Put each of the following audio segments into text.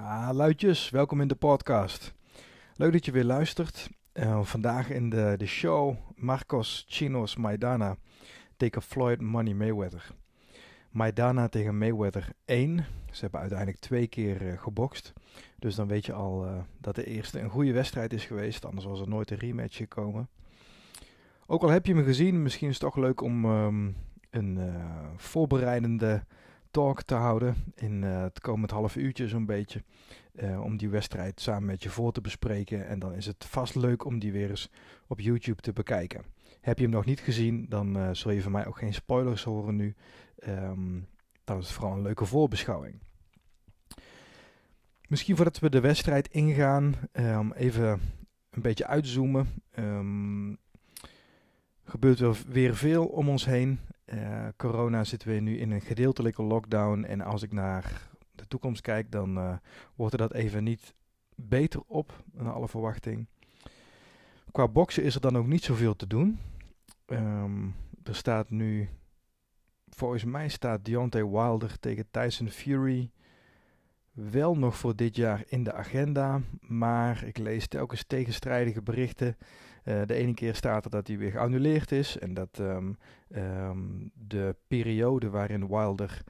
Ah, luidjes, welkom in de podcast. Leuk dat je weer luistert. Uh, vandaag in de, de show Marcos Chinos Maidana tegen Floyd Money Mayweather. Maidana tegen Mayweather 1. Ze hebben uiteindelijk twee keer uh, gebokst. Dus dan weet je al uh, dat de eerste een goede wedstrijd is geweest. Anders was er nooit een rematch gekomen. Ook al heb je me gezien, misschien is het toch leuk om um, een voorbereidende te houden in uh, het komend half uurtje zo'n beetje. Uh, om die wedstrijd samen met je voor te bespreken. En dan is het vast leuk om die weer eens op YouTube te bekijken. Heb je hem nog niet gezien, dan uh, zul je van mij ook geen spoilers horen nu. Um, dan is het vooral een leuke voorbeschouwing. Misschien voordat we de wedstrijd ingaan, even een beetje uitzoomen. Um, gebeurt er weer veel om ons heen. Uh, corona zitten we nu in een gedeeltelijke lockdown. En als ik naar de toekomst kijk, dan uh, wordt er dat even niet beter op, naar alle verwachting. Qua boksen is er dan ook niet zoveel te doen. Um, er staat nu, volgens mij staat Deontay Wilder tegen Tyson Fury wel nog voor dit jaar in de agenda. Maar ik lees telkens tegenstrijdige berichten. Uh, de ene keer staat er dat hij weer geannuleerd is. En dat um, um, de periode waarin Wilder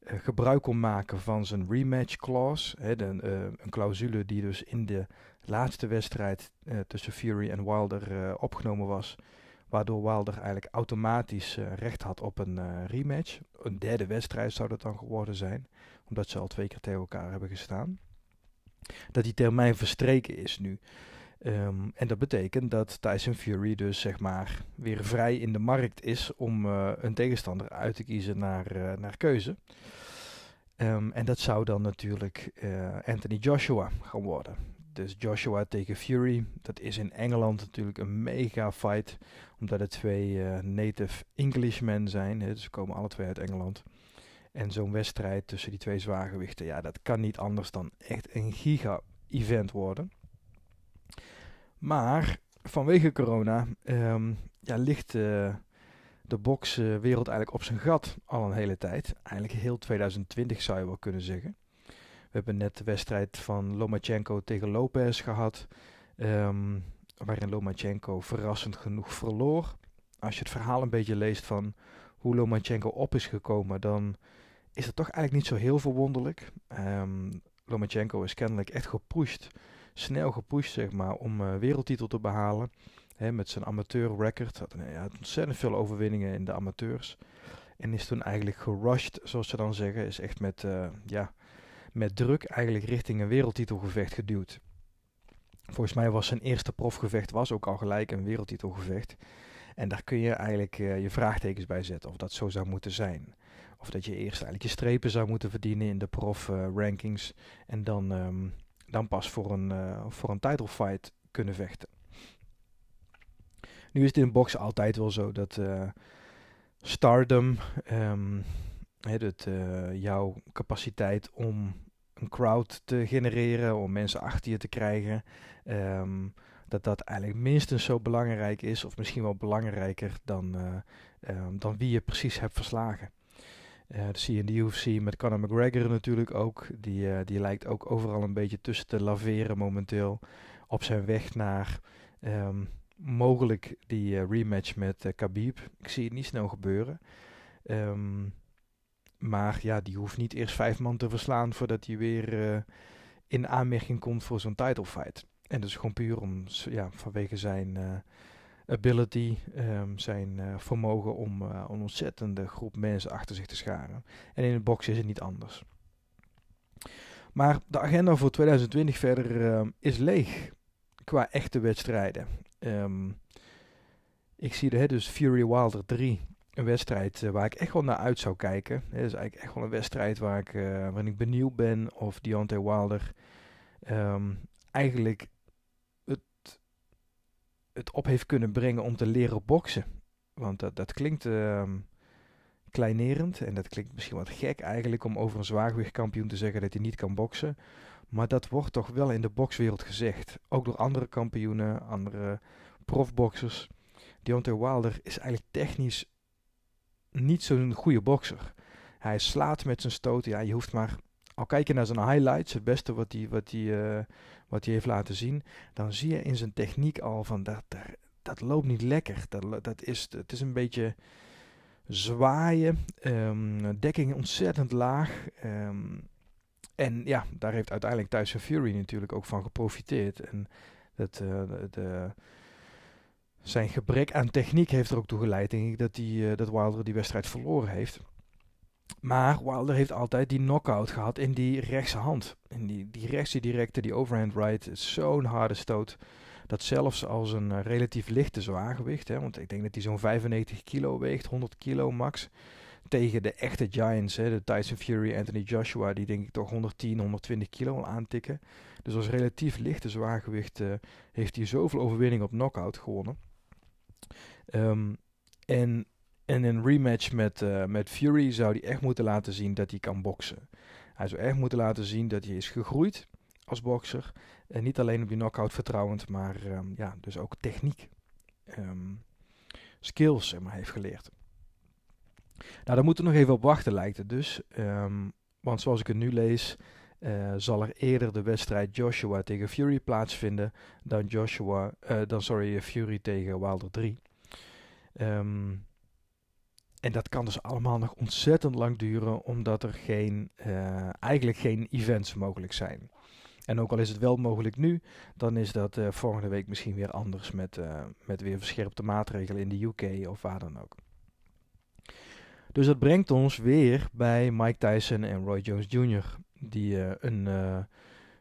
uh, gebruik kon maken van zijn rematch clause. Hè, de, uh, een clausule die dus in de laatste wedstrijd tussen Fury en Wilder opgenomen was. Waardoor Wilder eigenlijk automatisch recht had op een rematch. Een derde wedstrijd zou dat dan geworden zijn omdat ze al twee keer tegen elkaar hebben gestaan, dat die termijn verstreken is nu. Um, en dat betekent dat Tyson Fury dus zeg maar weer vrij in de markt is om uh, een tegenstander uit te kiezen naar, uh, naar keuze. Um, en dat zou dan natuurlijk uh, Anthony Joshua gaan worden. Dus Joshua tegen Fury, dat is in Engeland natuurlijk een mega fight. Omdat het twee native Englishmen zijn. Dus ze komen alle twee uit Engeland. En zo'n wedstrijd tussen die twee zwaargewichten, ja, dat kan niet anders dan echt een giga-event worden. Maar vanwege corona um, ja, ligt uh, de bokswereld eigenlijk op zijn gat al een hele tijd. Eigenlijk heel 2020 zou je wel kunnen zeggen. We hebben net de wedstrijd van Lomachenko tegen Lopez gehad. Um, waarin Lomachenko verrassend genoeg verloor. Als je het verhaal een beetje leest van hoe Lomachenko op is gekomen, dan is het toch eigenlijk niet zo heel verwonderlijk. Um, Lomachenko is kennelijk echt gepusht, snel gepusht zeg maar, om uh, wereldtitel te behalen. Met zijn amateur record. Had, hij had ontzettend veel overwinningen in de amateurs. En is toen eigenlijk gerushed, zoals ze dan zeggen. Is echt met, uh, ja, met druk eigenlijk richting een wereldtitelgevecht geduwd. Volgens mij was zijn eerste profgevecht was ook al gelijk een wereldtitelgevecht. En daar kun je eigenlijk uh, je vraagtekens bij zetten of dat zo zou moeten zijn. Of dat je eerst eigenlijk je strepen zou moeten verdienen in de prof uh, rankings. En dan, um, dan pas voor een, uh, voor een title fight kunnen vechten. Nu is het in boksen altijd wel zo dat uh, stardom, het, jouw capaciteit om een crowd te genereren, om mensen achter je te krijgen, um, dat dat eigenlijk minstens zo belangrijk is, of misschien wel belangrijker dan, dan wie je precies hebt verslagen. Uh, dat zie je in UFC met Conor McGregor natuurlijk ook. Die, uh, die lijkt ook overal een beetje tussen te laveren momenteel. Op zijn weg naar um, mogelijk die uh, rematch met Khabib. Ik zie het niet snel gebeuren. Um, maar ja, die hoeft niet eerst vijf man te verslaan voordat hij weer in aanmerking komt voor zo'n title fight. En dat is gewoon puur om, ja, vanwege zijn ability, um, zijn uh, vermogen om uh, een ontzettende groep mensen achter zich te scharen. En in het boksen is het niet anders. Maar de agenda voor 2020 verder uh, is leeg qua echte wedstrijden. Um, ik zie er dus Fury Wilder 3, een wedstrijd waar ik echt wel naar uit zou kijken. Het is eigenlijk echt wel een wedstrijd waar ik, waarin ik benieuwd ben of Deontay Wilder eigenlijk het op heeft kunnen brengen om te leren boksen. Want dat, dat klinkt uh, kleinerend en dat klinkt misschien wat gek eigenlijk om over een zwaargewichtkampioen te zeggen dat hij niet kan boksen. Maar dat wordt toch wel in de bokswereld gezegd. Ook door andere kampioenen, andere profboxers. Deontay Wilder is eigenlijk technisch niet zo'n goede bokser. Hij slaat met zijn stoot. Ja, je hoeft maar al kijk je naar zijn highlights, het beste wat hij wat die, uh, wat heeft laten zien, dan zie je in zijn techniek al van dat, dat, loopt niet lekker. Dat, dat is, het is een beetje zwaaien, um, dekking ontzettend laag. Um, en ja, daar heeft uiteindelijk Tyson Fury natuurlijk ook van geprofiteerd. En dat, uh, de, zijn gebrek aan techniek heeft er ook toe geleid, denk ik, dat, die, uh, dat Wilder die wedstrijd verloren heeft. Maar Wilder heeft altijd die knockout gehad in die rechtse hand. In die, die rechtse directe, die overhand right, zo'n harde stoot. Dat zelfs als een uh, relatief lichte zwaargewicht, hè, want ik denk dat hij zo'n 95 kilo weegt, 100 kilo max. Tegen de echte Giants, hè, de Tyson Fury, Anthony Joshua, die denk ik toch 110, 120 kilo aantikken. Dus als relatief lichte zwaargewicht uh, heeft hij zoveel overwinning op knockout gewonnen. Um, en in een rematch met, uh, met Fury zou hij echt moeten laten zien dat hij kan boksen. Hij zou echt moeten laten zien dat hij is gegroeid als bokser. En niet alleen op die knockout vertrouwend, maar um, ja, dus ook techniek. Um, skills zeg maar, heeft geleerd. Nou, daar moeten we nog even op wachten, lijkt het dus. Um, want zoals ik het nu lees, uh, zal er eerder de wedstrijd Joshua tegen Fury plaatsvinden dan Joshua, uh, dan sorry, Fury tegen Wilder 3. Um, en dat kan dus allemaal nog ontzettend lang duren, omdat er geen, uh, eigenlijk geen events mogelijk zijn. En ook al is het wel mogelijk nu, dan is dat uh, volgende week misschien weer anders met, uh, met weer verscherpte maatregelen in de UK of waar dan ook. Dus dat brengt ons weer bij Mike Tyson en Roy Jones Jr. Die een,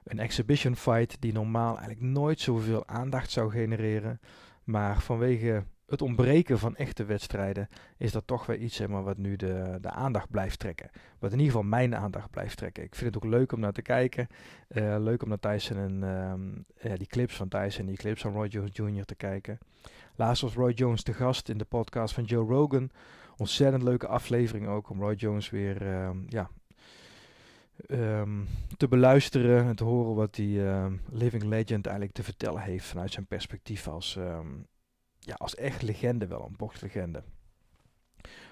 een exhibition fight die normaal eigenlijk nooit zoveel aandacht zou genereren. Maar vanwege het ontbreken van echte wedstrijden is dat toch weer iets maar, wat nu de, de aandacht blijft trekken. Wat in ieder geval mijn aandacht blijft trekken. Ik vind het ook leuk om naar te kijken. Uh, leuk om naar Tyson en uh, die clips van Tyson en die clips van Roy Jones Jr. te kijken. Laatst was Roy Jones te gast in de podcast van Joe Rogan. Ontzettend leuke aflevering ook om Roy Jones weer uh, ja, um, te beluisteren en te horen wat die ehm, living legend eigenlijk te vertellen heeft vanuit zijn perspectief als ja, als echt legende wel, een boxlegende.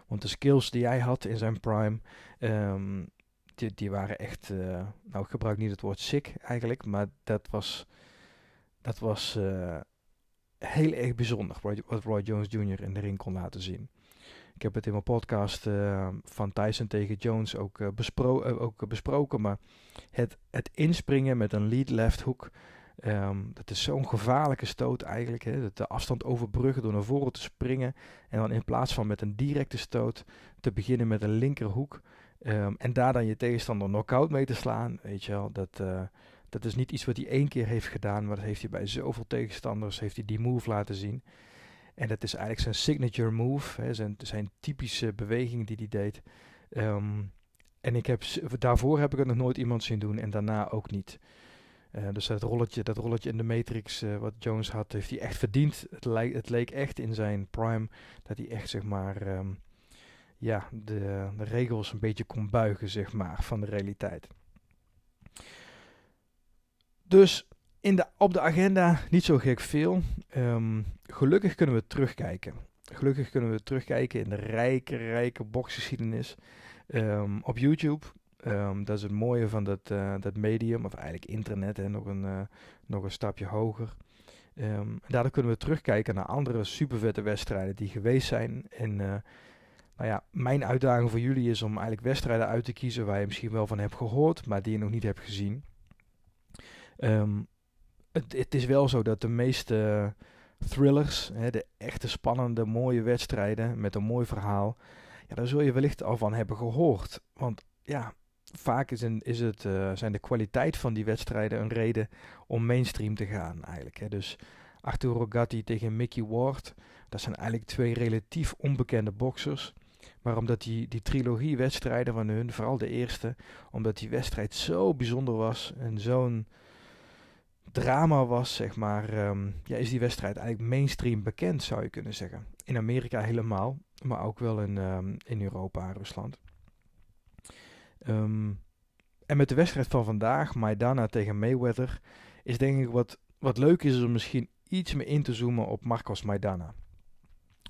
Want de skills die hij had in zijn prime, um, die, die waren echt, uh, nou ik gebruik niet het woord sick eigenlijk, maar dat was, dat was uh, heel erg bijzonder wat Roy Jones Jr. in de ring kon laten zien. Ik heb het in mijn podcast uh, van Tyson tegen Jones ook, bespro ook besproken, maar het, het inspringen met een lead left hook Um, dat is zo'n gevaarlijke stoot eigenlijk. Hè? De afstand overbruggen door naar voren te springen. En dan in plaats van met een directe stoot te beginnen met een linkerhoek. Um, en daar dan je tegenstander knock-out mee te slaan. Weet je wel, dat, uh, dat is niet iets wat hij één keer heeft gedaan. Maar dat heeft hij bij zoveel tegenstanders, heeft hij die move laten zien. En dat is eigenlijk zijn signature move. Hè? Zijn, zijn typische beweging die hij deed. Um, en ik heb, daarvoor heb ik het nog nooit iemand zien doen en daarna ook niet. Uh, dus dat rolletje, dat rolletje in de Matrix uh, wat Jones had, heeft hij echt verdiend. Het, leek, het leek echt in zijn prime dat hij echt, zeg maar, um, ja, de, de, regels een beetje kon buigen, zeg maar, van de realiteit. Dus in de, op de agenda niet zo gek veel. Um, gelukkig kunnen we terugkijken. Gelukkig kunnen we terugkijken in de rijke, rijke boxgeschiedenis. Um, op YouTube Um, dat is het mooie van dat, uh, dat medium, of eigenlijk internet, hè, nog, een, uh, nog een stapje hoger. Um, daardoor kunnen we terugkijken naar andere supervette wedstrijden die geweest zijn. En uh, nou ja, mijn uitdaging voor jullie is om eigenlijk wedstrijden uit te kiezen waar je misschien wel van hebt gehoord, maar die je nog niet hebt gezien. Um, het, het, is wel zo dat de meeste thrillers, hè, de echte spannende, mooie wedstrijden met een mooi verhaal, ja, daar zul je wellicht al van hebben gehoord. Want ja, vaak is, is het, uh, zijn de kwaliteit van die wedstrijden een reden om mainstream te gaan eigenlijk. Hè. Dus Arturo Gatti tegen Mickey Ward, dat zijn eigenlijk twee relatief onbekende boxers. Maar omdat die, die trilogie wedstrijden van hun, vooral de eerste, omdat die wedstrijd zo bijzonder was en zo'n drama was, zeg maar, um, ja, is die wedstrijd eigenlijk mainstream bekend, zou je kunnen zeggen. In Amerika helemaal, maar ook wel in, um, in Europa en Rusland. Um, en met de wedstrijd van vandaag, Maidana tegen Mayweather, is denk ik wat, wat leuk is om misschien iets meer in te zoomen op Marcos Maidana.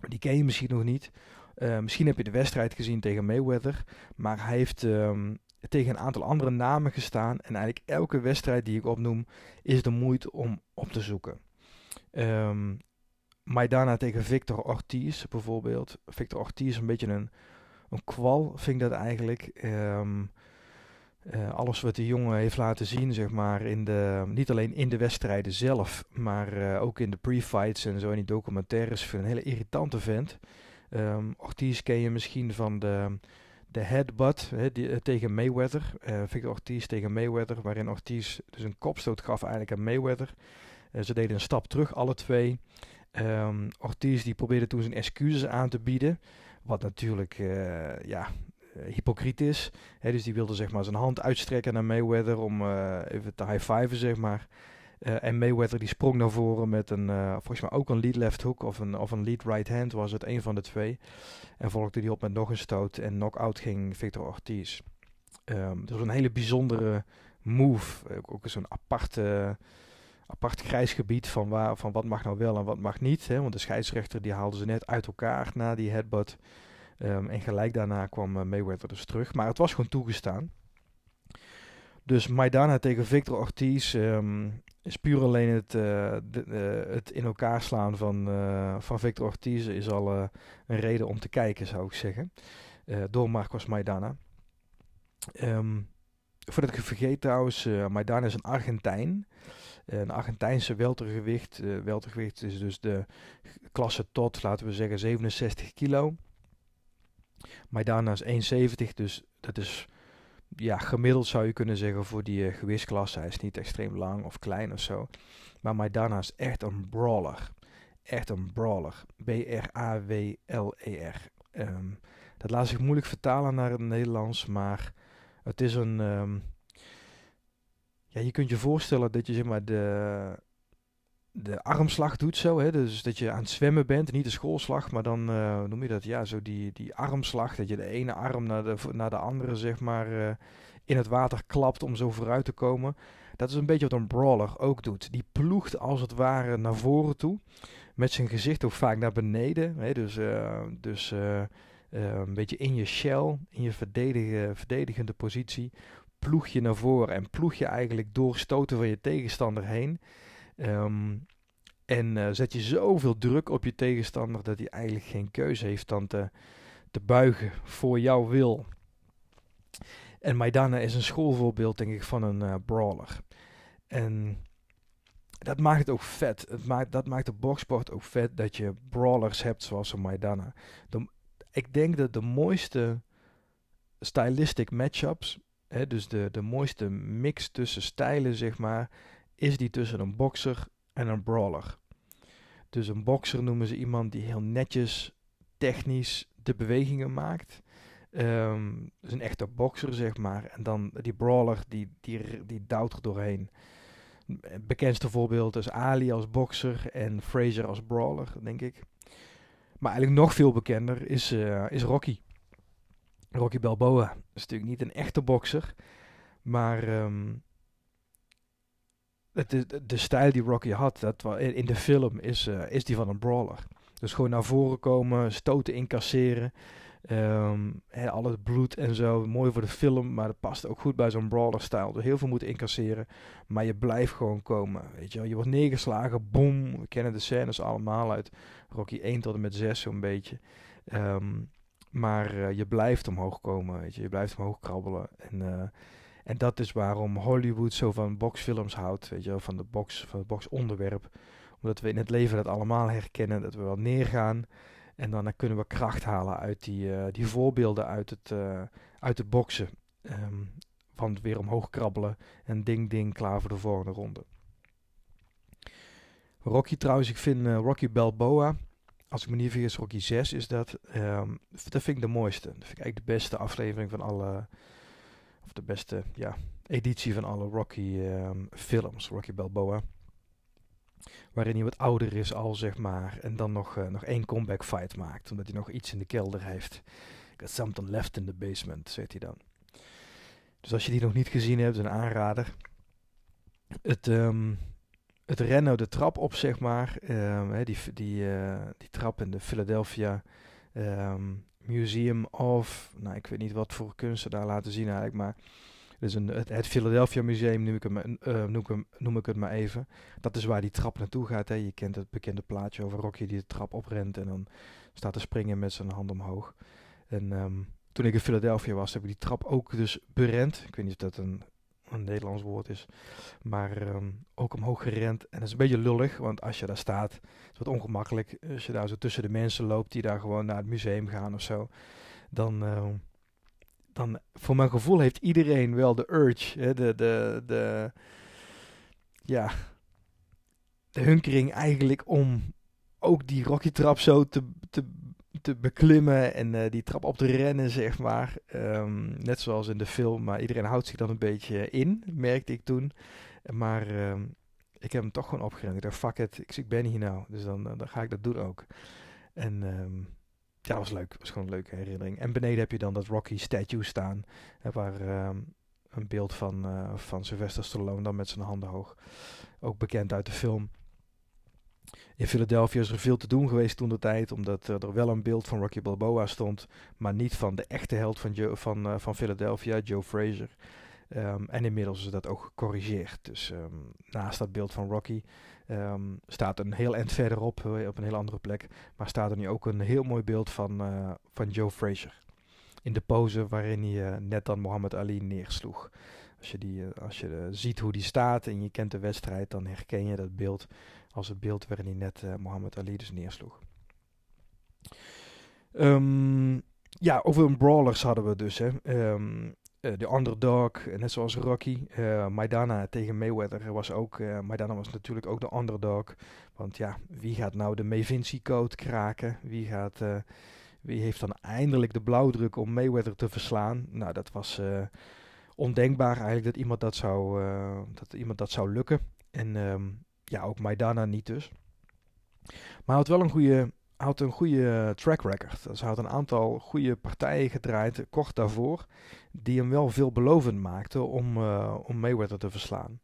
Die ken je misschien nog niet. Uh, misschien heb je de wedstrijd gezien tegen Mayweather, maar hij heeft um, tegen een aantal andere namen gestaan. En eigenlijk elke wedstrijd die ik opnoem is de moeite om op te zoeken. Um, Maidana tegen Victor Ortiz bijvoorbeeld. Victor Ortiz is een beetje een, een kwal, vind ik dat eigenlijk. Ehm, eh, alles wat de jongen heeft laten zien, zeg maar, in de, niet alleen in de wedstrijden zelf, maar uh, ook in de pre-fights en zo in die documentaires, vind een hele irritante vent. Um, Ortiz ken je misschien van de, de headbutt die, uh, tegen Mayweather. Victor Ortiz tegen Mayweather, waarin Ortiz dus een kopstoot gaf eigenlijk aan Mayweather. ze deden een stap terug, alle twee. Um, Ortiz die probeerde toen zijn excuses aan te bieden. Wat natuurlijk ja, uh, hypocriet is. dus die wilde zeg maar zijn hand uitstrekken naar Mayweather om uh, even te high-fiven, zeg maar. En Mayweather die sprong naar voren met een, volgens mij ook een lead left hook of een, of een lead right hand was het, een van de twee. En volgde die op met nog een stoot en knock-out ging Victor Ortiz. Um, dat was een hele bijzondere move. Ook, ook zo'n aparte apart grijs gebied van, waar, van wat mag nou wel en wat mag niet. Hè? Want de scheidsrechter die haalde ze net uit elkaar na die headbutt. Um, en gelijk daarna kwam uh, Mayweather dus terug. Maar het was gewoon toegestaan. Dus Maidana tegen Victor Ortiz um, is puur alleen het, de, uh, het in elkaar slaan van, van Victor Ortiz is al een reden om te kijken, zou ik zeggen. door Marcos Maidana. Um, voordat ik vergeet trouwens, Maidana is een Argentijn. Een Argentijnse weltergewicht. weltergewicht is dus de klasse tot, laten we zeggen, 67 kilo. Maidana is 1,70, dus dat is ja, gemiddeld zou je kunnen zeggen voor die uh, gewichtsklasse. Hij is niet extreem lang of klein of zo. Maar Maidana is echt een brawler. Echt een brawler. B-R-A-W-L-E-R. Um, dat laat zich moeilijk vertalen naar het Nederlands, maar het is een... Um, ja, je kunt je voorstellen dat je zeg maar de, de armslag doet zo. Hè? Dus dat je aan het zwemmen bent, niet de schoolslag, maar dan uh, noem je dat ja, zo die, die armslag. Dat je de ene arm naar de, naar de andere, zeg maar, uh, in het water klapt om zo vooruit te komen. Dat is een beetje wat een brawler ook doet. Die ploegt als het ware naar voren toe. Met zijn gezicht ook vaak naar beneden. Hè? Dus, uh, dus een beetje in je shell, in je verdedige, verdedigende positie. Ploeg je naar voren en ploeg je eigenlijk door stoten van je tegenstander heen. Um, en uh, zet je zoveel druk op je tegenstander dat hij eigenlijk geen keuze heeft dan te, te buigen voor jouw wil. En Maidana is een schoolvoorbeeld, denk ik, van een uh, brawler. En dat maakt het ook vet. Het maakt, dat maakt de boksport ook vet dat je brawlers hebt zoals een Maidana. Ik denk dat de mooiste stylistic matchups, dus de, de mooiste mix tussen stijlen, zeg maar, is die tussen een bokser en een brawler. Dus een bokser noemen ze iemand die heel netjes, technisch de bewegingen maakt. Um, dus een echte bokser, zeg maar. En dan die brawler, die, die, die duwt er doorheen. Het bekendste voorbeeld is Ali als bokser en Fraser als brawler, denk ik. Maar eigenlijk nog veel bekender is, uh, is Rocky. Rocky Balboa is natuurlijk niet een echte bokser. Maar um, de, de stijl die Rocky had dat, in de film is, uh, is die van een brawler. Dus gewoon naar voren komen, stoten incasseren. Um, al het bloed en zo, mooi voor de film, maar dat past ook goed bij zo'n brawler-stijl. Dus heel veel moeten incasseren, maar je blijft gewoon komen. Weet je, je wordt neergeslagen, boom. We kennen de scènes allemaal uit Rocky 1 tot en met 6 zo'n beetje. Um, maar uh, je blijft omhoog komen, weet je, je blijft omhoog krabbelen. En uh, en dat is waarom Hollywood zo van boxfilms houdt, weet je van, de box, van het boxonderwerp. Omdat we in het leven dat allemaal herkennen, dat we wel neergaan. En dan, kunnen we kracht halen uit die, uh, die voorbeelden uit het, uit het boksen. Um, van weer omhoog krabbelen en ding ding klaar voor de volgende ronde. Rocky trouwens, ik vind Rocky Balboa, als ik me niet vergis, Rocky 6 is dat. Um, dat vind ik de mooiste. Dat vind ik eigenlijk de beste aflevering van alle of de beste ja, editie van alle Rocky ehm, films, Rocky Balboa. Waarin hij wat ouder is al, zeg maar. En dan nog, uh, nog één comeback fight maakt. Omdat hij nog iets in de kelder heeft. Got something left in the basement, zegt hij dan. Dus als je die nog niet gezien hebt, een aanrader. Het, um, het rennen de trap op, zeg maar. Um, die, die, uh, die trap in de Philadelphia Museum of, nou ik weet niet wat voor kunsten daar laten zien eigenlijk, maar dus een, het, Philadelphia Museum noem ik, hem, uh, noem, ik hem, noem ik het maar even. Dat is waar die trap naartoe gaat. Hè. Je kent het bekende plaatje over Rocky die de trap oprent en dan staat te springen met zijn hand omhoog. En um, toen ik in Philadelphia was, heb ik die trap ook dus berend. Ik weet niet of dat een, een Nederlands woord is. Maar um, ook omhoog gerend. En dat is een beetje lullig, want als je daar staat, is het wat ongemakkelijk. Als je daar zo tussen de mensen loopt die daar gewoon naar het museum gaan of zo. Dan, uh, dan voor mijn gevoel heeft iedereen wel de urge, hè, de, de, de, ja, de hunkering eigenlijk om ook die Rocky trap zo te, te te beklimmen en uh, die trap op te rennen, zeg maar. Um, net zoals in de film, maar iedereen houdt zich dan een beetje in, merkte ik toen. Maar um, ik heb hem toch gewoon opgerend. Ik dacht, fuck it, ik, ik ben hier nou, dus dan, uh, dan ga ik dat doen ook. En um, ja, dat was leuk. Dat was gewoon een leuke herinnering. En beneden heb je dan dat Rocky statue staan, waar een beeld van, uh, van Sylvester Stallone dan met zijn handen hoog. Ook bekend uit de film. In Philadelphia is er veel te doen geweest toen de tijd, omdat uh, er wel een beeld van Rocky Balboa stond, maar niet van de echte held van, van, uh, van Philadelphia, Joe Frazier. Um, en inmiddels is dat ook gecorrigeerd. Dus um, naast dat beeld van Rocky um, staat een heel eind verderop, uh, op een heel andere plek, maar staat er nu ook een heel mooi beeld van, van Joe Frazier. In de pose waarin hij net dan Muhammad Ali neersloeg. Als je, die, als je ziet hoe die staat en je kent de wedstrijd, dan herken je dat beeld als het beeld waarin hij net uh, Muhammad Ali dus neersloeg. Um, ja, over een brawlers hadden we dus. Hè. Um, uh, de underdog, net zoals Rocky. Maidana tegen Mayweather was ook. Maidana was natuurlijk ook de underdog. Want ja, wie gaat nou de Mayvinci-code kraken? Wie, gaat, wie heeft dan eindelijk de blauwdruk om Mayweather te verslaan? Nou, dat was ondenkbaar eigenlijk dat iemand dat zou, dat iemand dat zou lukken. En um, ja, ook Maidana niet dus. Maar hij had wel een goede, had een goede track record. Dus hij had een aantal goede partijen gedraaid kort daarvoor. Die hem wel veelbelovend maakten om, uh, om Mayweather te verslaan.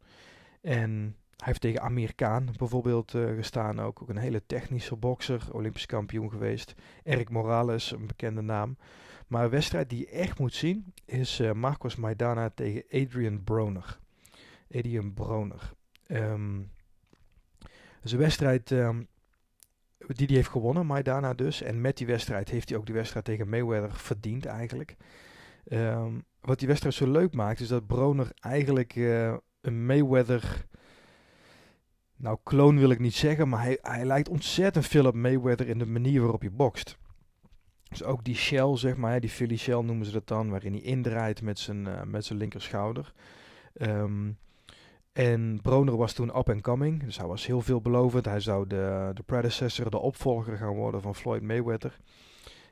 En hij heeft tegen Amir Khan bijvoorbeeld uh, gestaan. Ook, ook een hele technische bokser. Olympisch kampioen geweest. Eric Morales, een bekende naam. Maar een wedstrijd die je echt moet zien is Marcos Maidana tegen Adrian Broner. Adrian Broner. Um, is een wedstrijd um, die heeft gewonnen, Maidana dus. En met die wedstrijd heeft hij ook de wedstrijd tegen Mayweather verdiend eigenlijk. Um, wat die wedstrijd zo leuk maakt, is dat Broner eigenlijk uh, een Mayweather... Nou, kloon wil ik niet zeggen, maar hij, hij lijkt ontzettend veel op Mayweather in de manier waarop hij bokst. Dus ook die shell, zeg maar, die Philly shell noemen ze dat dan, waarin hij indraait met zijn, uh, met zijn linkerschouder. Um, en Broner was toen up and coming, dus hij was heel veelbelovend. Hij zou de, de predecessor, de opvolger gaan worden van Floyd Mayweather.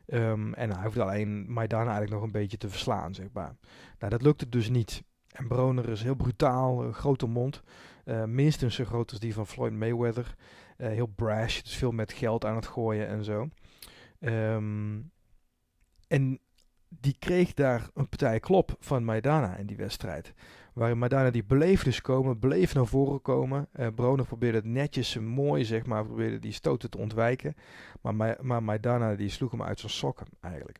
Um, en hij hoefde alleen Maidana eigenlijk nog een beetje te verslaan, zeg maar. Nou, dat lukte dus niet. En Broner is heel brutaal, grote mond. Uh, minstens zo groot als die van Floyd Mayweather. Uh, heel brash, dus veel met geld aan het gooien en zo. Um, en die kreeg daar een partij klop van Maidana in die wedstrijd. Waarin Maidana die bleef dus komen, bleef naar voren komen. Uh, Broner probeerde het netjes, mooi zeg maar, probeerde die stoten te ontwijken. Maar, maar Maidana die sloeg hem uit zijn sokken eigenlijk.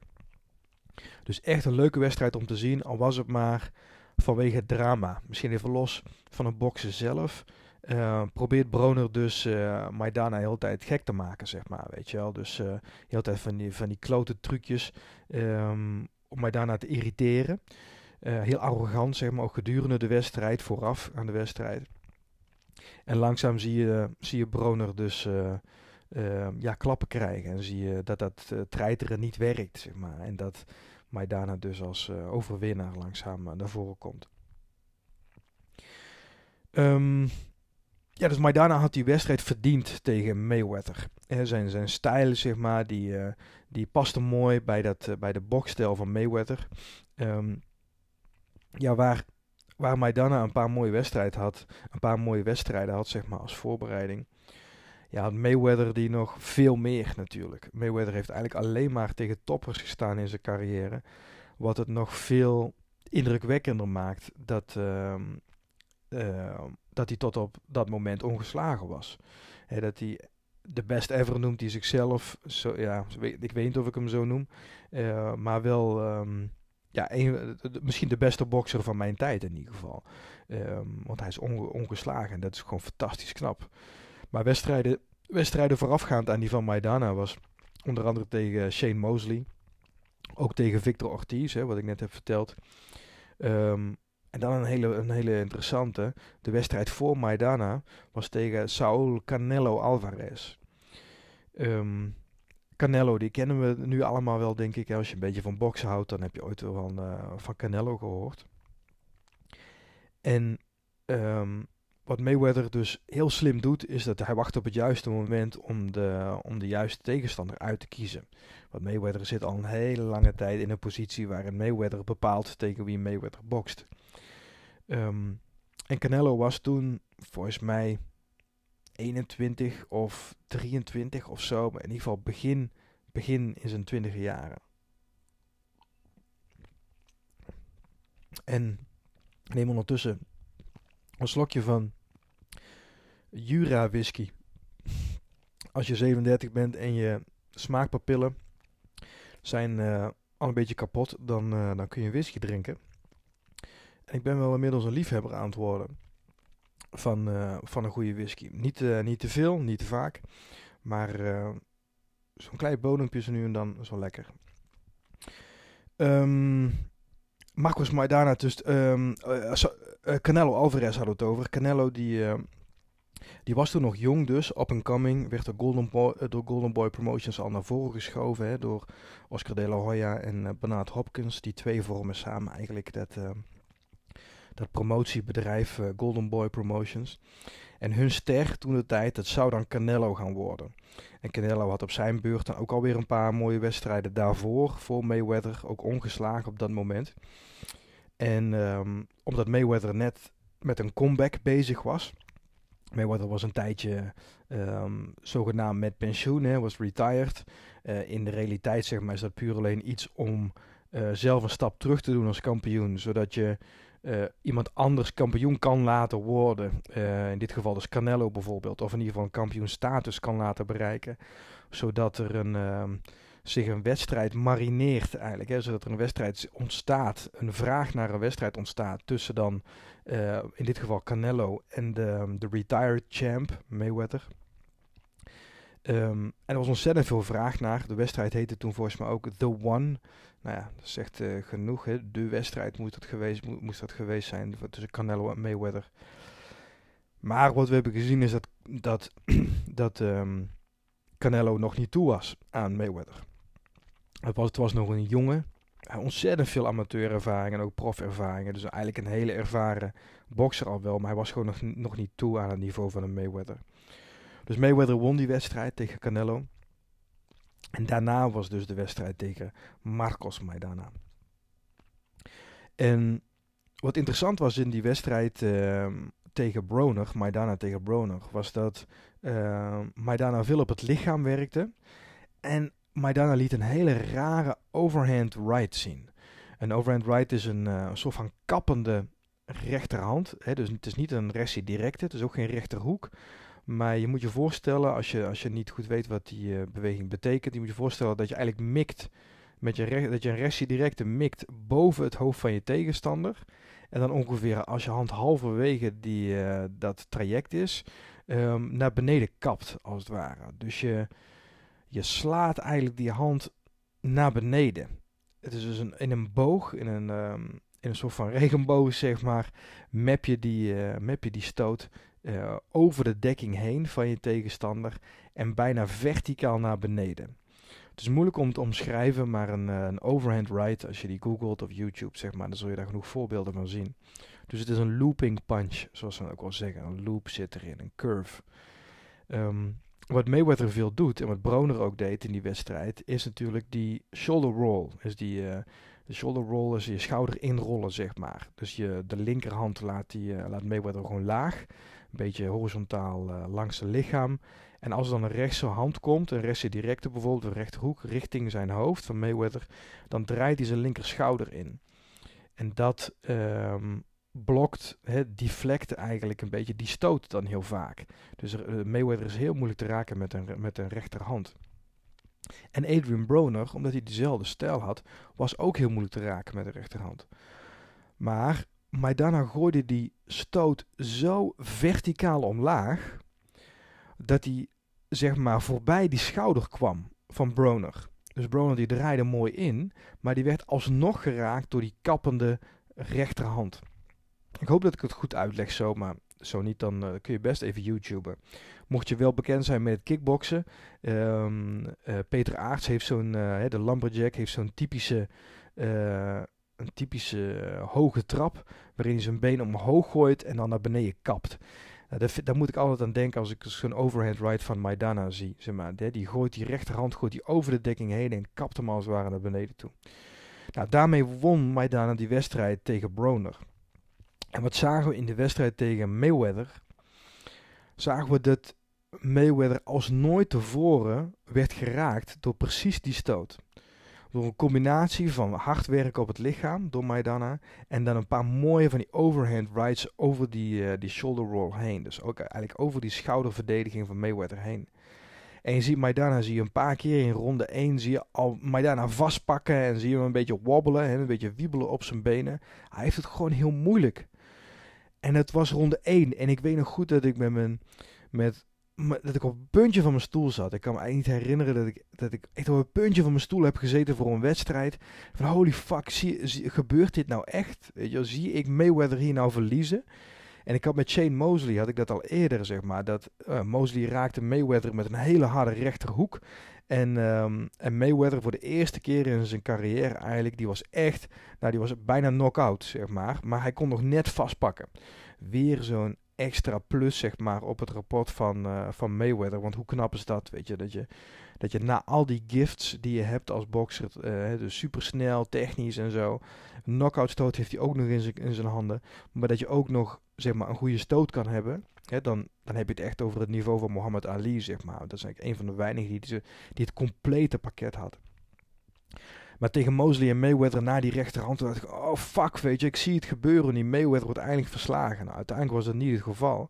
Dus echt een leuke wedstrijd om te zien, al was het maar vanwege het drama. Misschien even los van het boksen zelf. Uh, probeert Broner dus uh, Maidana de hele tijd gek te maken, zeg maar, weet je wel. Dus uh, de hele tijd van die, van die klote trucjes um, om Maidana te irriteren. Uh, heel arrogant, zeg maar, ook gedurende de wedstrijd, vooraf aan de wedstrijd. En langzaam zie je, zie je Broner dus uh, uh, ja, klappen krijgen. En zie je dat dat treiteren niet werkt, zeg maar. En dat Maidana dus als overwinnaar langzaam naar voren komt. Um, ja, dus Maidana had die wedstrijd verdiend tegen Mayweather. zijn, zijn stijl, zeg maar, die, die paste mooi bij, dat, bij de boksstijl van Mayweather. Um, ja, waar, waar Maidana een paar mooie wedstrijden had, een paar mooie wedstrijden had, zeg maar, als voorbereiding. Ja, had Mayweather die nog veel meer natuurlijk. Mayweather heeft eigenlijk alleen maar tegen toppers gestaan in zijn carrière. Wat het nog veel indrukwekkender maakt dat, uh, uh, dat hij tot op dat moment ongeslagen was. dat hij de best ever noemt hij zichzelf. Zo, ja, ik weet niet of ik hem zo noem. maar wel ehm, ja, misschien de beste bokser van mijn tijd in ieder geval. Ehm, want hij is ongeslagen en dat is gewoon fantastisch knap. Maar wedstrijden, wedstrijden voorafgaand aan die van Maidana was onder andere tegen Shane Mosley. Ook tegen Victor Ortiz, hè, wat ik net heb verteld. Ehm, en dan een hele, een hele interessante. De wedstrijd voor Maidana was tegen Saul Canelo Alvarez. Um, Canelo, die kennen we nu allemaal wel, denk ik. Als je een beetje van boksen houdt, dan heb je ooit wel van, uh, van Canelo gehoord. En um, wat Mayweather dus heel slim doet, is dat hij wacht op het juiste moment om de, om de juiste tegenstander uit te kiezen. Want Mayweather zit al een hele lange tijd in een positie waarin Mayweather bepaalt tegen wie Mayweather bokst. Um, en Canelo was toen, volgens mij, 21 of 23 of zo. Maar in ieder geval begin, begin in zijn twintige jaren. En neem ondertussen een slokje van Jura whisky. Als je 37 bent en je smaakpapillen zijn uh, al een beetje kapot, dan, uh, dan kun je whisky drinken. En ik ben wel inmiddels een liefhebber aan het worden van, uh, van een goede whisky. Niet, niet te veel, niet te vaak, maar zo'n klein bodempje is nu en dan zo lekker. Um, Marcos Maidana, dus um, Canelo Alvarez we het over. Canelo die die was toen nog jong dus, up and coming, werd door Golden Boy, door Golden Boy Promotions al naar voren geschoven hè, door Oscar de la Hoya en Bernard Hopkins. Die twee vormen samen eigenlijk dat, dat promotiebedrijf Golden Boy Promotions. En hun ster toen de tijd, dat zou dan Canelo gaan worden. En Canelo had op zijn beurt dan ook alweer een paar mooie wedstrijden daarvoor, voor Mayweather, ook ongeslagen op dat moment. En um, omdat Mayweather net met een comeback bezig was, Mayweather was een tijdje um, zogenaamd met pensioen, hè, was retired. Uh, in de realiteit zeg maar, is dat puur alleen iets om uh, zelf een stap terug te doen als kampioen. Zodat je uh, iemand anders kampioen kan laten worden. in dit geval dus Canelo bijvoorbeeld. Of in ieder geval een kampioenstatus kan laten bereiken. Zodat er een... Um, zich een wedstrijd marineert eigenlijk. Hè, zodat er een wedstrijd ontstaat, een vraag naar een wedstrijd ontstaat tussen dan uh, in dit geval Canelo en de, de retired champ Mayweather. Um, en er was ontzettend veel vraag naar. De wedstrijd heette toen volgens mij ook The One. Nou ja, dat zegt uh, genoeg. Hè. De wedstrijd moet dat, geweest, mo moest dat geweest zijn tussen Canelo en Mayweather. Maar wat we hebben gezien is dat, dat, dat um, Canelo nog niet toe was aan Mayweather. Het was, het was nog een jongen. Ontzettend veel amateurervaring en ook profervaringen. Dus eigenlijk een hele ervaren bokser al wel. Maar hij was gewoon nog, nog niet toe aan het niveau van een Mayweather. Dus Mayweather won die wedstrijd tegen Canelo. En daarna was dus de wedstrijd tegen Marcos Maidana. En wat interessant was in die wedstrijd uh, tegen Broner, Maidana tegen Broner, was dat uh, Maidana veel op het lichaam werkte. En Maidana liet een hele rare overhand right zien. Een overhand right is een, uh, soort van kappende rechterhand. Hè? Dus het is niet een rectie directe, het is ook geen rechterhoek. Maar je moet je voorstellen, als je, als je niet goed weet wat die uh, beweging betekent, je moet je voorstellen dat je eigenlijk mikt, met je dat je een rectie directe mikt boven het hoofd van je tegenstander. En dan ongeveer als je hand halverwege die, uh, dat traject is, um, naar beneden kapt, als het ware. Dus je, je slaat eigenlijk die hand naar beneden. Het is dus een, in een boog, in een, um, in een soort van regenboog, zeg maar, map je die, uh, map je die stoot uh, over de dekking heen van je tegenstander en bijna verticaal naar beneden. Het is moeilijk om te omschrijven, maar een, uh, een overhand right, als je die googelt of YouTube, zeg maar, dan zul je daar genoeg voorbeelden van zien. Dus het is een looping punch, zoals ze ook wel zeggen. Een loop zit erin, een curve. Um, wat Mayweather veel doet en wat Broner ook deed in die wedstrijd, is natuurlijk die shoulder roll. Is die, uh, de shoulder roll is je schouder inrollen, zeg maar. Dus je, de linkerhand laat, die, uh, laat Mayweather gewoon laag, een beetje horizontaal uh, langs zijn lichaam. En als er dan een rechtse hand komt, een rechtse directe bijvoorbeeld, een rechterhoek richting zijn hoofd van Mayweather, dan draait hij zijn linker schouder in. En dat, um, blokt, hè, deflect eigenlijk een beetje, die stoot dan heel vaak. Dus er, Mayweather is heel moeilijk te raken met een, met een rechterhand. En Adrian Broner, omdat hij dezelfde stijl had, was ook heel moeilijk te raken met de rechterhand. Maar Maidana gooide die stoot zo verticaal omlaag, dat hij zeg maar voorbij die schouder kwam van Broner. Dus Broner die draaide mooi in, maar die werd alsnog geraakt door die kappende rechterhand. Ik hoop dat ik het goed uitleg zo, maar zo niet, dan uh, kun je best even YouTuben. Mocht je wel bekend zijn met het kickboksen. Um, uh, Peter Aarts heeft zo'n, uh, de Lumberjack heeft zo'n typische, een typische hoge trap. Waarin hij zijn been omhoog gooit en dan naar beneden kapt. Daar, daar, moet ik altijd aan denken als ik zo'n overhand right van Maidana zie. Zeg maar, die gooit die rechterhand gooit die over de dekking heen en kapt hem als het ware naar beneden toe. Nou, daarmee won Maidana die wedstrijd tegen Broner. En wat zagen we in de wedstrijd tegen Mayweather? Zagen we dat Mayweather als nooit tevoren werd geraakt door precies die stoot. Door een combinatie van hard werken op het lichaam door Maidana en dan een paar mooie van die overhand rights over die, uh, die shoulder roll heen. Dus ook eigenlijk over die schouderverdediging van Mayweather heen. En je ziet Maidana zie je een paar keer in ronde 1 zie je al Maidana vastpakken en zie je hem een beetje wobbelen, hè, een beetje wiebelen op zijn benen. Hij heeft het gewoon heel moeilijk. En het was ronde 1. En ik weet nog goed dat ik met mijn. Met, dat ik op een puntje van mijn stoel zat. Ik kan me eigenlijk niet herinneren dat ik, dat ik echt op een puntje van mijn stoel heb gezeten voor een wedstrijd. Van holy fuck, zie, gebeurt dit nou echt? Je, zie ik Mayweather hier nou verliezen? En ik had met Shane Mosley, had ik dat al eerder, zeg maar. Dat uh, Mosley raakte Mayweather met een hele harde rechterhoek. En, um, en Mayweather voor de eerste keer in zijn carrière eigenlijk, die was echt, nou die was bijna knock-out, zeg maar. Maar hij kon nog net vastpakken. Weer zo'n extra plus, zeg maar, op het rapport van, uh, van Mayweather. Want hoe knap is dat, weet je, dat je, dat je na al die gifts die je hebt als bokser, uh, dus supersnel, technisch en zo, knockout stoot heeft hij ook nog in zijn, in zijn handen. Maar dat je ook nog, zeg maar, een goede stoot kan hebben dan, dan heb je het echt over het niveau van Muhammad Ali, zeg maar. Dat is eigenlijk een van de weinigen die, die, die het complete pakket had. Maar tegen Mosley en Mayweather na die rechterhand, dacht ik, oh fuck, weet je, ik zie het gebeuren. Die Mayweather wordt eindelijk verslagen. Nou, uiteindelijk was dat niet het geval.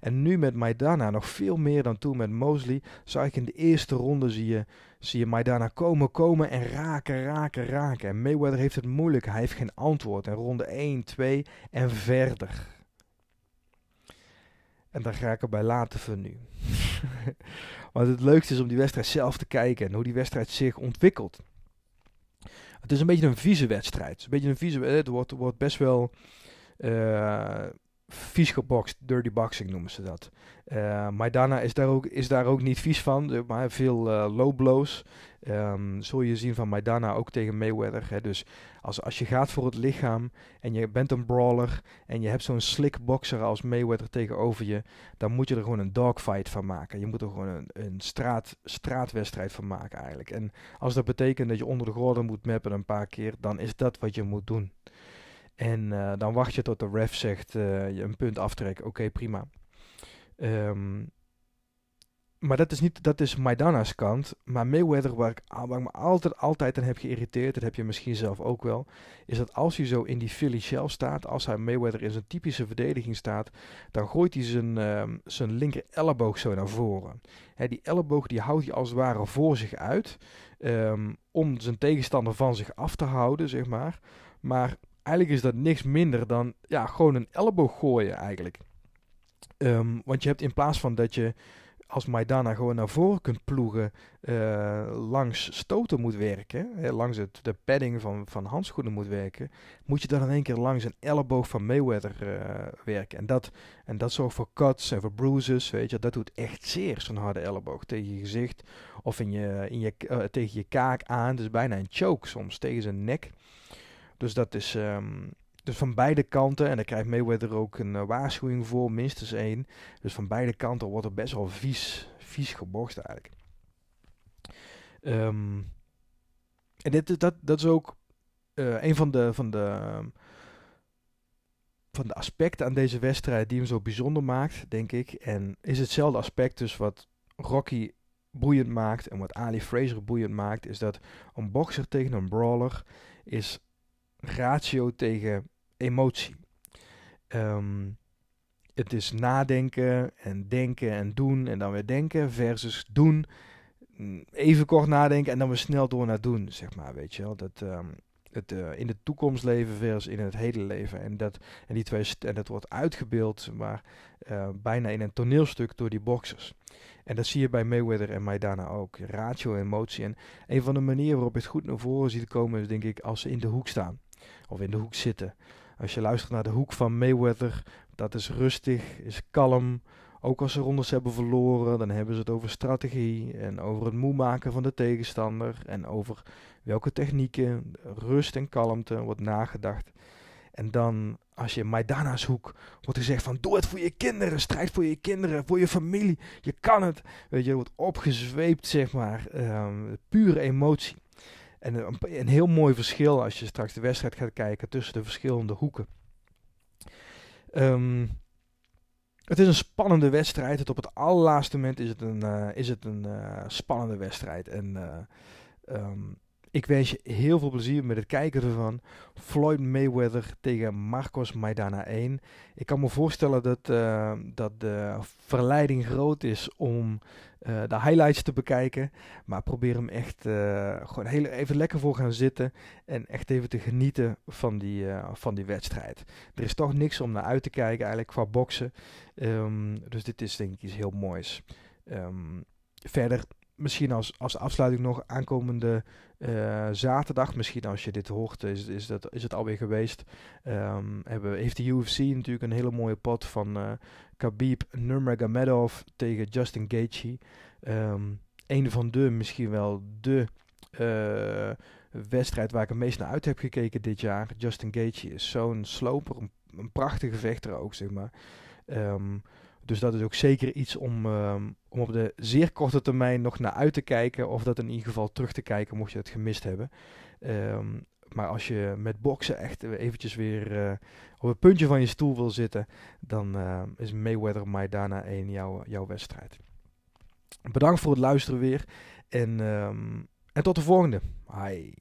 En nu met Maidana, nog veel meer dan toen met Mosley, zag ik in de eerste ronde, zie je, zie je Maidana komen, komen en raken, raken, raken. En Mayweather heeft het moeilijk, hij heeft geen antwoord. En ronde 1, 2 en verder. En daar ga ik erbij laten voor nu. Want het leukste is om die wedstrijd zelf te kijken en hoe die wedstrijd zich ontwikkelt. Het is een beetje een vieze wedstrijd. een beetje een vieze Het wordt, wordt best wel uh, vies gebokst. Dirty boxing noemen ze dat. Uh, Maidana is daar, ook, is daar ook niet vies van. Maar veel uh, low blows. Um, zul je zien van Maidana ook tegen Mayweather. Hè. Dus als, als je gaat voor het lichaam en je bent een brawler en je hebt zo'n slick boxer als Mayweather tegenover je, dan moet je er gewoon een dogfight van maken. Je moet er gewoon een, een straat, straatwedstrijd van maken eigenlijk. En als dat betekent dat je onder de gordel moet mappen een paar keer, dan is dat wat je moet doen. En uh, dan wacht je tot de ref zegt uh, je een punt aftrekken. Oké, prima. Um, maar dat is niet, dat is Maidana's kant. Maar Mayweather, waar ik, waar ik me altijd, altijd aan heb geïrriteerd, dat heb je misschien zelf ook wel, is dat als hij zo in die Philly shell staat, als hij Mayweather in zijn typische verdediging staat, dan gooit hij zijn, uh, zijn linker elleboog zo naar voren. Hè, die elleboog die houdt hij als het ware voor zich uit, um, om zijn tegenstander van zich af te houden, zeg maar. Maar eigenlijk is dat niks minder dan ja, gewoon een elleboog gooien eigenlijk. Um, want je hebt in plaats van dat je als Maidana gewoon naar voren kunt ploegen, uh, langs stoten moet werken, hè, langs het, de padding van, van handschoenen moet werken, moet je dan in één keer langs een elleboog van Mayweather uh, werken. En dat, en dat zorgt voor cuts en voor bruises, weet je, dat doet echt zeer, zo'n harde elleboog tegen je gezicht of in je, in je, uh, tegen je kaak aan. Dus bijna een choke soms tegen zijn nek. Dus dat is, um, dus van beide kanten, en daar krijgt Mayweather ook een uh, waarschuwing voor, minstens één. Dus van beide kanten wordt er best wel vies, vies eigenlijk. Um, en dit, dat, dat is ook uh, een van de, van, de, van de aspecten aan deze wedstrijd die hem zo bijzonder maakt, denk ik. En is hetzelfde aspect dus wat Rocky boeiend maakt en wat Ali Fraser boeiend maakt, is dat een bokser tegen een brawler is ratio tegen emotie. Ehm, het is nadenken en denken en doen en dan weer denken versus doen. Mm, even kort nadenken en dan weer snel door naar doen, zeg maar, weet je wel. Dat, ehm, het uh, in de toekomst leven versus in het heden leven. En dat, en die twee en dat wordt uitgebeeld, maar uh, bijna in een toneelstuk door die boxers. En dat zie je bij Mayweather en Maidana ook. Ratio, emotie. En een van de manieren waarop je het goed naar voren ziet komen is denk ik als ze in de hoek staan. Of in de hoek zitten. Als je luistert naar de hoek van Mayweather, dat is rustig, is kalm. Ook als ze rondes hebben verloren, dan hebben ze het over strategie en over het moe maken van de tegenstander en over welke technieken, rust en kalmte wordt nagedacht. En dan, als je Maidana's hoek wordt gezegd van doe het voor je kinderen, strijd voor je kinderen, voor je familie, je kan het. Weet je, wordt opgezweept, zeg maar, um, pure emotie. En een, een, heel mooi verschil als je straks de wedstrijd gaat kijken tussen de verschillende hoeken. Um, het is een spannende wedstrijd. Het op het allerlaatste moment is het een, uh, is het een uh, spannende wedstrijd. En uh, ik wens je heel veel plezier met het kijken ervan. Floyd Mayweather tegen Marcos Maidana 1. Ik kan me voorstellen dat, uh, dat de verleiding groot is om uh, de highlights te bekijken. Maar probeer hem echt uh, gewoon heel, even lekker voor gaan zitten. En echt even te genieten van die, van die wedstrijd. Er is toch niks om naar uit te kijken eigenlijk qua boksen. Um, dus dit is denk ik iets heel moois. Um, verder misschien als, als afsluiting nog aankomende uh, zaterdag, misschien als je dit hoort, is, is, dat, is het alweer geweest. Um, hebben, heeft de UFC natuurlijk een hele mooie pot van uh, Khabib Nurmagomedov tegen Justin Gaethje. Um, een van de, misschien wel de uh, wedstrijd waar ik het meest naar uit heb gekeken dit jaar. Justin Gaethje is zo'n sloper, een, prachtige vechter ook, zeg maar. Um, dus dat is ook zeker iets om, om op de zeer korte termijn nog naar uit te kijken. Of dat in ieder geval terug te kijken, mocht je het gemist hebben. Um, maar als je met boksen echt eventjes weer uh, op het puntje van je stoel wil zitten, dan uh, is Mayweather Maidana 1 jouw, jouw wedstrijd. Bedankt voor het luisteren weer. En, um, en tot de volgende. Bye.